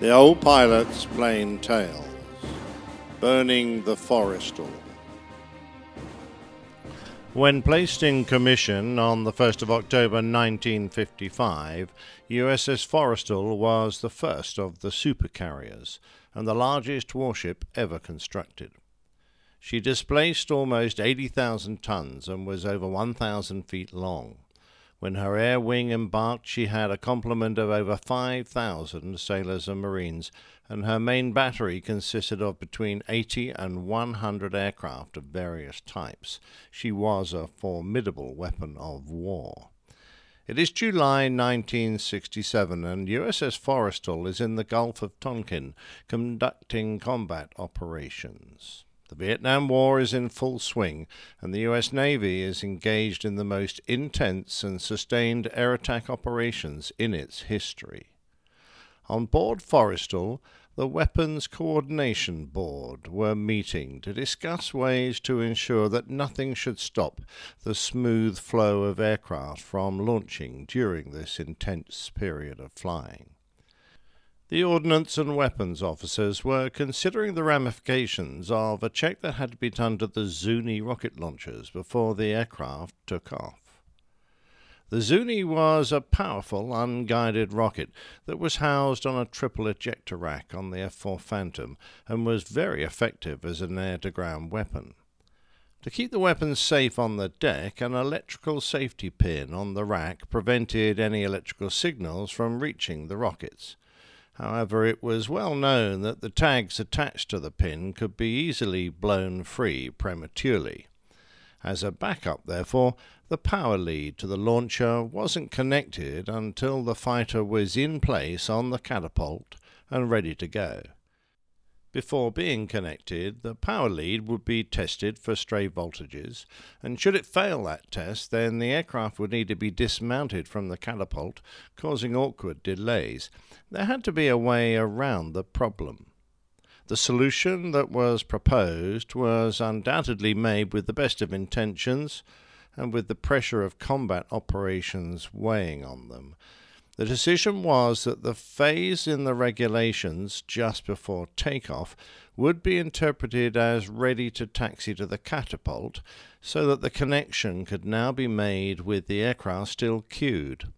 The old pilot's plain tales. Burning the Forrestal. When placed in commission on the 1st of October 1955, USS Forrestal was the first of the supercarriers and the largest warship ever constructed. She displaced almost 80,000 tons and was over 1,000 feet long. When her air wing embarked, she had a complement of over 5,000 sailors and marines, and her main battery consisted of between 80 and 100 aircraft of various types. She was a formidable weapon of war. It is July 1967, and USS Forrestal is in the Gulf of Tonkin conducting combat operations. The Vietnam War is in full swing, and the U.S. Navy is engaged in the most intense and sustained air attack operations in its history. On board Forrestal, the Weapons Coordination Board were meeting to discuss ways to ensure that nothing should stop the smooth flow of aircraft from launching during this intense period of flying. The Ordnance and Weapons officers were considering the ramifications of a check that had to be done to the Zuni rocket launchers before the aircraft took off. The Zuni was a powerful, unguided rocket that was housed on a triple ejector rack on the F 4 Phantom and was very effective as an air to ground weapon. To keep the weapons safe on the deck, an electrical safety pin on the rack prevented any electrical signals from reaching the rockets. However, it was well known that the tags attached to the pin could be easily blown free prematurely. As a backup, therefore, the power lead to the launcher wasn't connected until the fighter was in place on the catapult and ready to go. Before being connected, the power lead would be tested for stray voltages, and should it fail that test, then the aircraft would need to be dismounted from the catapult, causing awkward delays. There had to be a way around the problem. The solution that was proposed was undoubtedly made with the best of intentions and with the pressure of combat operations weighing on them. The decision was that the phase in the regulations just before takeoff would be interpreted as ready to taxi to the catapult so that the connection could now be made with the aircraft still queued.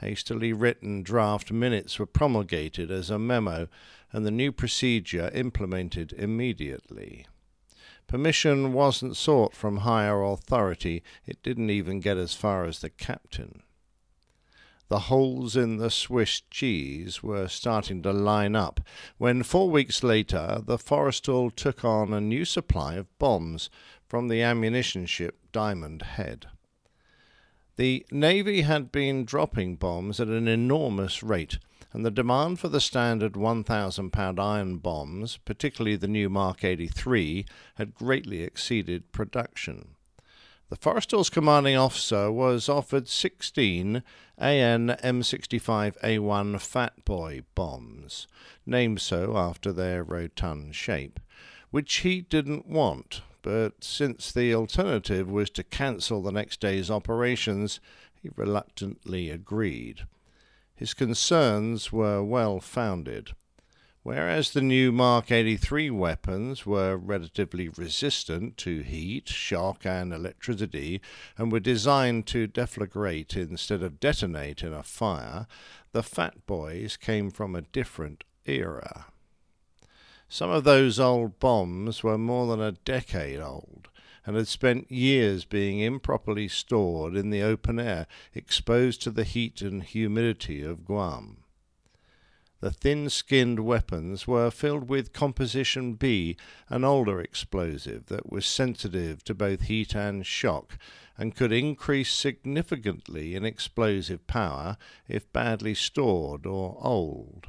Hastily written draft minutes were promulgated as a memo and the new procedure implemented immediately. Permission wasn't sought from higher authority, it didn't even get as far as the captain the holes in the Swiss cheese were starting to line up when four weeks later the Forrestal took on a new supply of bombs from the ammunition ship Diamond Head. The Navy had been dropping bombs at an enormous rate, and the demand for the standard 1,000 pound iron bombs, particularly the new Mark 83, had greatly exceeded production. The Forrestal's commanding officer was offered 16 AN M65A1 Fat Boy bombs, named so after their rotund shape, which he didn't want, but since the alternative was to cancel the next day's operations, he reluctantly agreed. His concerns were well founded. Whereas the new Mark 83 weapons were relatively resistant to heat, shock, and electricity, and were designed to deflagrate instead of detonate in a fire, the Fat Boys came from a different era. Some of those old bombs were more than a decade old and had spent years being improperly stored in the open air, exposed to the heat and humidity of Guam. The thin skinned weapons were filled with Composition B, an older explosive that was sensitive to both heat and shock and could increase significantly in explosive power if badly stored or old.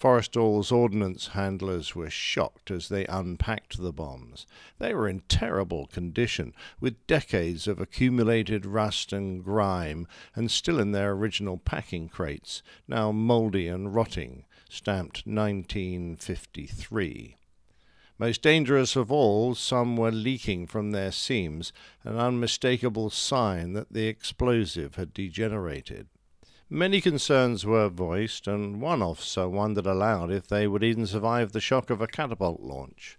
Forrestal's ordnance handlers were shocked as they unpacked the bombs. They were in terrible condition, with decades of accumulated rust and grime, and still in their original packing crates, now mouldy and rotting, stamped 1953. Most dangerous of all, some were leaking from their seams, an unmistakable sign that the explosive had degenerated. Many concerns were voiced, and one officer wondered aloud if they would even survive the shock of a catapult launch.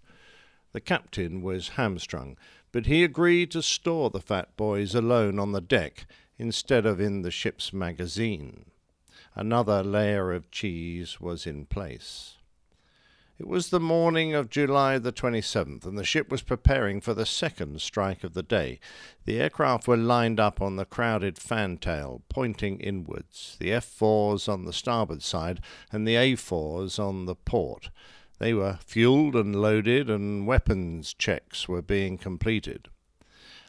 The captain was hamstrung, but he agreed to store the fat boys alone on the deck instead of in the ship's magazine. Another layer of cheese was in place. It was the morning of July the 27th, and the ship was preparing for the second strike of the day. The aircraft were lined up on the crowded fantail, pointing inwards, the F-4s on the starboard side and the A-4s on the port. They were fueled and loaded, and weapons checks were being completed.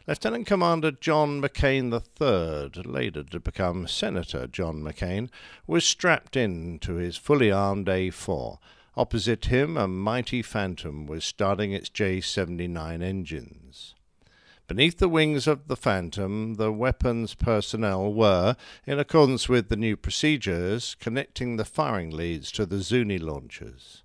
Lieutenant Commander John McCain III, later to become Senator John McCain, was strapped in to his fully armed A4. Opposite him, a mighty Phantom was starting its J 79 engines. Beneath the wings of the Phantom, the weapons personnel were, in accordance with the new procedures, connecting the firing leads to the Zuni launchers.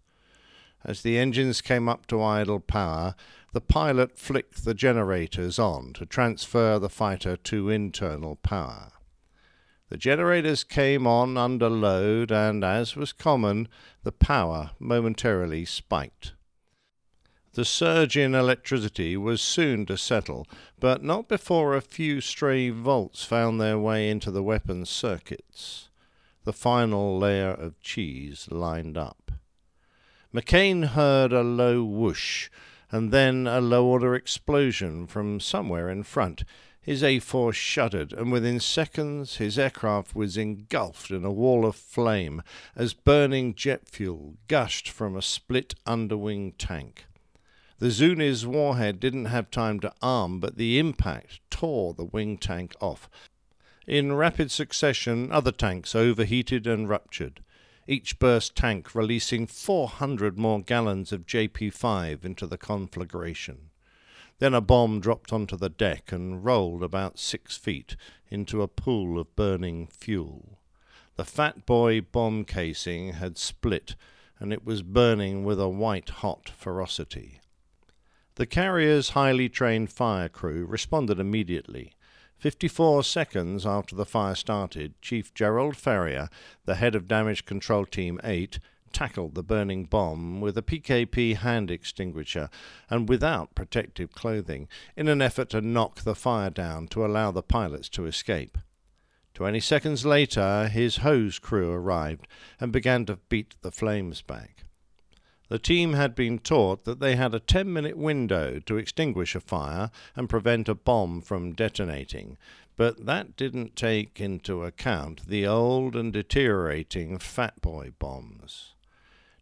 As the engines came up to idle power, the pilot flicked the generators on to transfer the fighter to internal power. The generators came on under load, and, as was common, the power momentarily spiked. The surge in electricity was soon to settle, but not before a few stray volts found their way into the weapons circuits. The final layer of cheese lined up. McCain heard a low whoosh, and then a low order explosion from somewhere in front. His A4 shuddered, and within seconds his aircraft was engulfed in a wall of flame as burning jet fuel gushed from a split underwing tank. The Zuni's warhead didn't have time to arm, but the impact tore the wing tank off. In rapid succession, other tanks overheated and ruptured, each burst tank releasing 400 more gallons of JP5 into the conflagration. Then a bomb dropped onto the deck and rolled about six feet into a pool of burning fuel. The Fat Boy bomb casing had split, and it was burning with a white hot ferocity. The carrier's highly trained fire crew responded immediately. Fifty four seconds after the fire started, Chief Gerald Farrier, the head of Damage Control Team 8, tackled the burning bomb with a PKP hand extinguisher and without protective clothing in an effort to knock the fire down to allow the pilots to escape. Twenty seconds later, his hose crew arrived and began to beat the flames back. The team had been taught that they had a 10 minute window to extinguish a fire and prevent a bomb from detonating, but that didn't take into account the old and deteriorating Fat Boy bombs.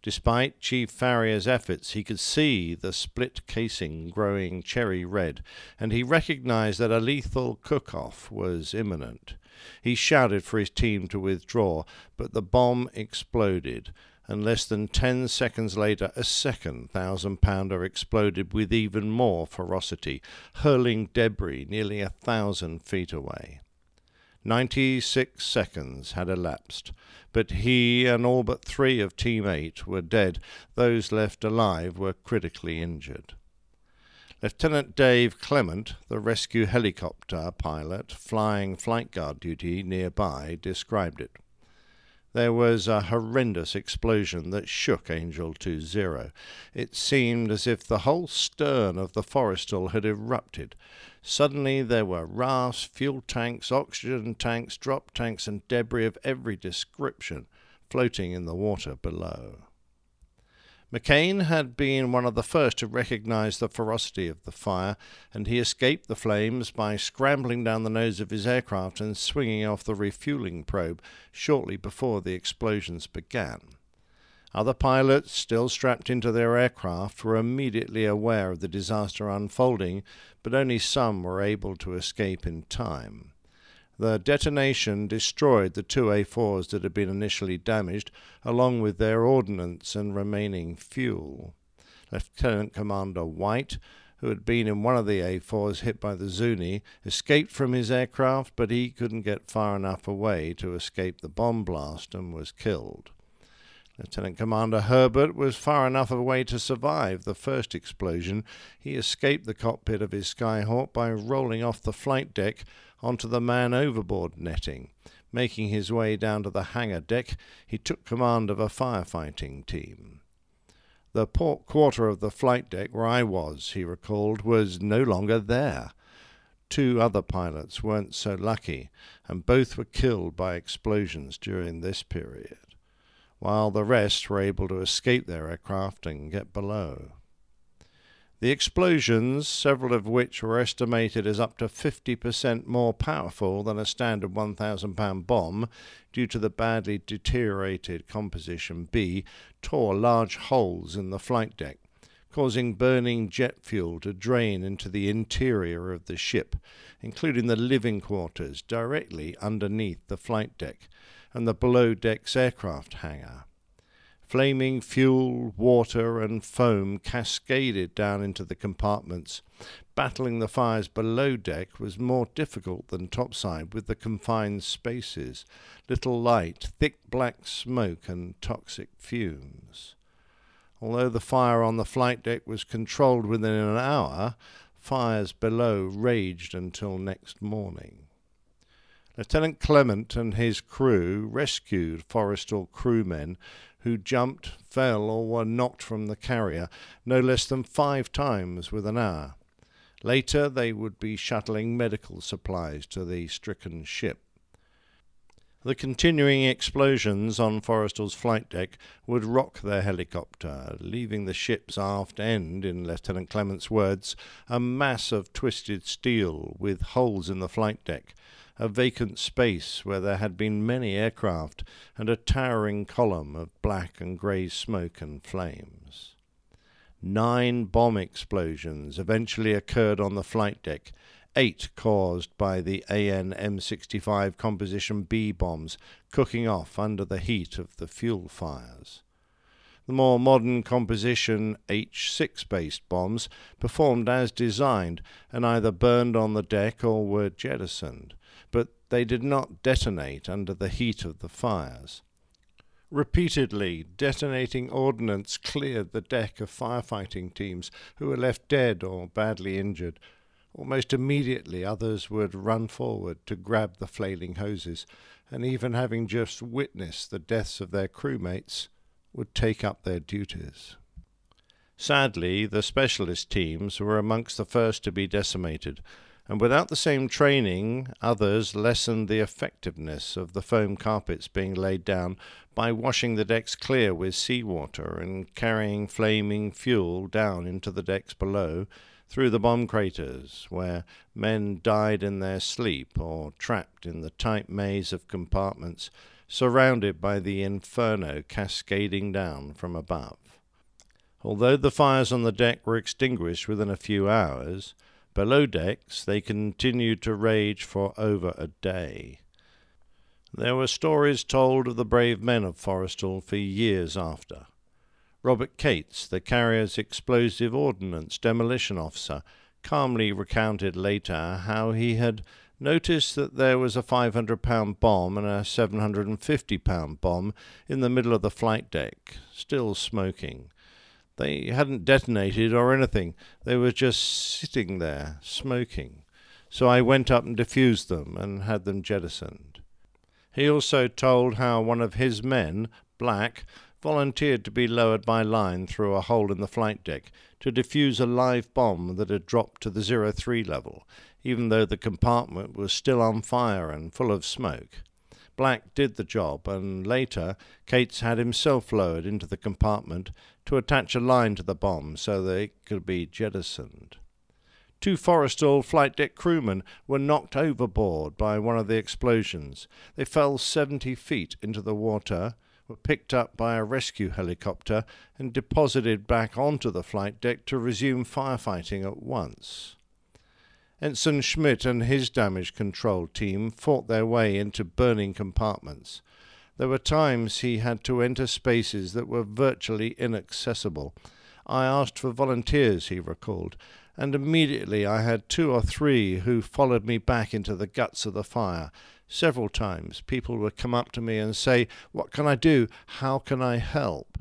Despite Chief Farrier's efforts, he could see the split casing growing cherry red, and he recognized that a lethal cook off was imminent. He shouted for his team to withdraw, but the bomb exploded, and less than ten seconds later, a second thousand pounder exploded with even more ferocity, hurling debris nearly a thousand feet away. Ninety six seconds had elapsed, but he and all but three of Team 8 were dead. Those left alive were critically injured. Lieutenant Dave Clement, the rescue helicopter pilot flying flight guard duty nearby, described it. There was a horrendous explosion that shook Angel to zero. It seemed as if the whole stern of the Forrestal had erupted. Suddenly there were rafts, fuel tanks, oxygen tanks, drop tanks, and debris of every description floating in the water below. McCain had been one of the first to recognize the ferocity of the fire, and he escaped the flames by scrambling down the nose of his aircraft and swinging off the refueling probe shortly before the explosions began. Other pilots, still strapped into their aircraft, were immediately aware of the disaster unfolding, but only some were able to escape in time. The detonation destroyed the two A4s that had been initially damaged, along with their ordnance and remaining fuel. Lieutenant Commander White, who had been in one of the A4s hit by the Zuni, escaped from his aircraft, but he couldn't get far enough away to escape the bomb blast and was killed. Lieutenant Commander Herbert was far enough away to survive the first explosion. He escaped the cockpit of his Skyhawk by rolling off the flight deck onto the man overboard netting, Making his way down to the hangar deck, he took command of a firefighting team. The port quarter of the flight deck where I was, he recalled, was no longer there. Two other pilots weren't so lucky, and both were killed by explosions during this period, while the rest were able to escape their aircraft and get below. The explosions, several of which were estimated as up to 50% more powerful than a standard 1,000 pound bomb due to the badly deteriorated composition B, tore large holes in the flight deck, causing burning jet fuel to drain into the interior of the ship, including the living quarters directly underneath the flight deck and the below decks aircraft hangar. Flaming fuel, water, and foam cascaded down into the compartments. Battling the fires below deck was more difficult than topside with the confined spaces, little light, thick black smoke, and toxic fumes. Although the fire on the flight deck was controlled within an hour, fires below raged until next morning. Lieutenant Clement and his crew rescued Forrestal crewmen who jumped, fell, or were knocked from the carrier no less than five times within an hour. Later, they would be shuttling medical supplies to the stricken ship. The continuing explosions on Forrestal's flight deck would rock their helicopter, leaving the ship's aft end, in Lieutenant Clement's words, a mass of twisted steel with holes in the flight deck, a vacant space where there had been many aircraft, and a towering column of black and grey smoke and flames. Nine bomb explosions eventually occurred on the flight deck, eight caused by the AN M65 Composition B bombs cooking off under the heat of the fuel fires. The more modern composition H6 based bombs performed as designed and either burned on the deck or were jettisoned, but they did not detonate under the heat of the fires. Repeatedly, detonating ordnance cleared the deck of firefighting teams who were left dead or badly injured. Almost immediately, others would run forward to grab the flailing hoses, and even having just witnessed the deaths of their crewmates, would take up their duties. Sadly, the specialist teams were amongst the first to be decimated, and without the same training, others lessened the effectiveness of the foam carpets being laid down by washing the decks clear with seawater and carrying flaming fuel down into the decks below through the bomb craters, where men died in their sleep or trapped in the tight maze of compartments surrounded by the inferno cascading down from above. Although the fires on the deck were extinguished within a few hours, Below decks, they continued to rage for over a day. There were stories told of the brave men of Forrestal for years after. Robert Cates, the carrier's explosive ordnance demolition officer, calmly recounted later how he had noticed that there was a 500 pound bomb and a 750 pound bomb in the middle of the flight deck, still smoking, they hadn't detonated or anything. They were just sitting there, smoking. So I went up and diffused them and had them jettisoned. He also told how one of his men, Black, volunteered to be lowered by line through a hole in the flight deck to defuse a live bomb that had dropped to the zero three level, even though the compartment was still on fire and full of smoke. Black did the job, and later Cates had himself lowered into the compartment to attach a line to the bomb so that it could be jettisoned. Two Forrestal flight deck crewmen were knocked overboard by one of the explosions. They fell 70 feet into the water, were picked up by a rescue helicopter, and deposited back onto the flight deck to resume firefighting at once. Ensign Schmidt and his damage control team fought their way into burning compartments. There were times he had to enter spaces that were virtually inaccessible. I asked for volunteers, he recalled, and immediately I had two or three who followed me back into the guts of the fire. Several times people would come up to me and say, What can I do? How can I help?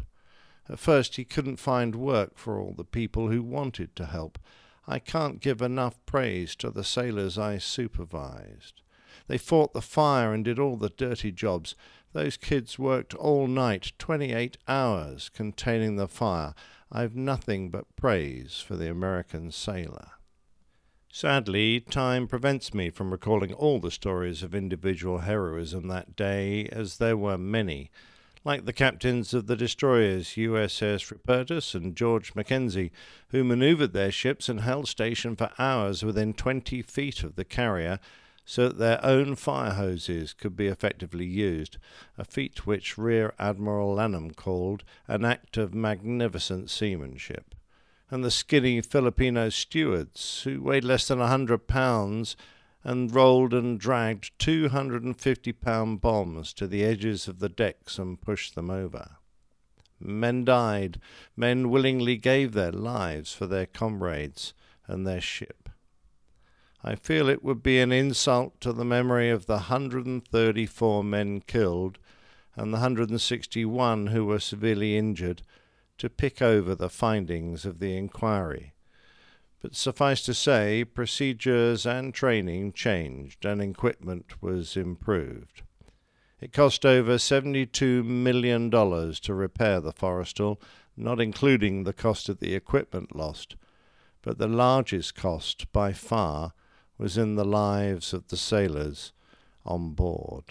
At first he couldn't find work for all the people who wanted to help. I can't give enough praise to the sailors I supervised. They fought the fire and did all the dirty jobs. Those kids worked all night, 28 hours, containing the fire. I've nothing but praise for the American sailor. Sadly, time prevents me from recalling all the stories of individual heroism that day, as there were many. Like the captains of the destroyers USS Rupertus and George Mackenzie, who manoeuvred their ships and held station for hours within 20 feet of the carrier so that their own fire hoses could be effectively used, a feat which Rear Admiral Lanham called an act of magnificent seamanship and the skinny Filipino stewards who weighed less than a hundred pounds and rolled and dragged 250 pound bombs to the edges of the decks and pushed them over. Men died, men willingly gave their lives for their comrades and their ship. I feel it would be an insult to the memory of the 134 men killed and the 161 who were severely injured to pick over the findings of the inquiry. But suffice to say, procedures and training changed and equipment was improved. It cost over $72 million to repair the Forrestal, not including the cost of the equipment lost, but the largest cost by far was in the lives of the sailors on board.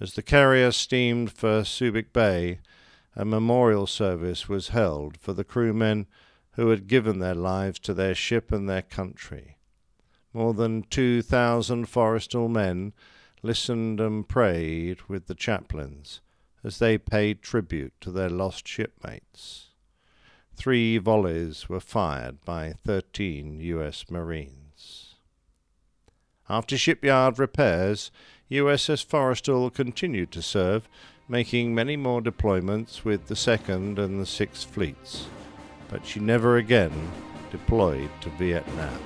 As the carrier steamed for Subic Bay, a memorial service was held for the crewmen who had given their lives to their ship and their country. More than 2,000 Forrestal men listened and prayed with the chaplains as they paid tribute to their lost shipmates. Three volleys were fired by 13 U.S. Marines. After shipyard repairs, USS Forrestal continued to serve making many more deployments with the 2nd and the 6th Fleets, but she never again deployed to Vietnam.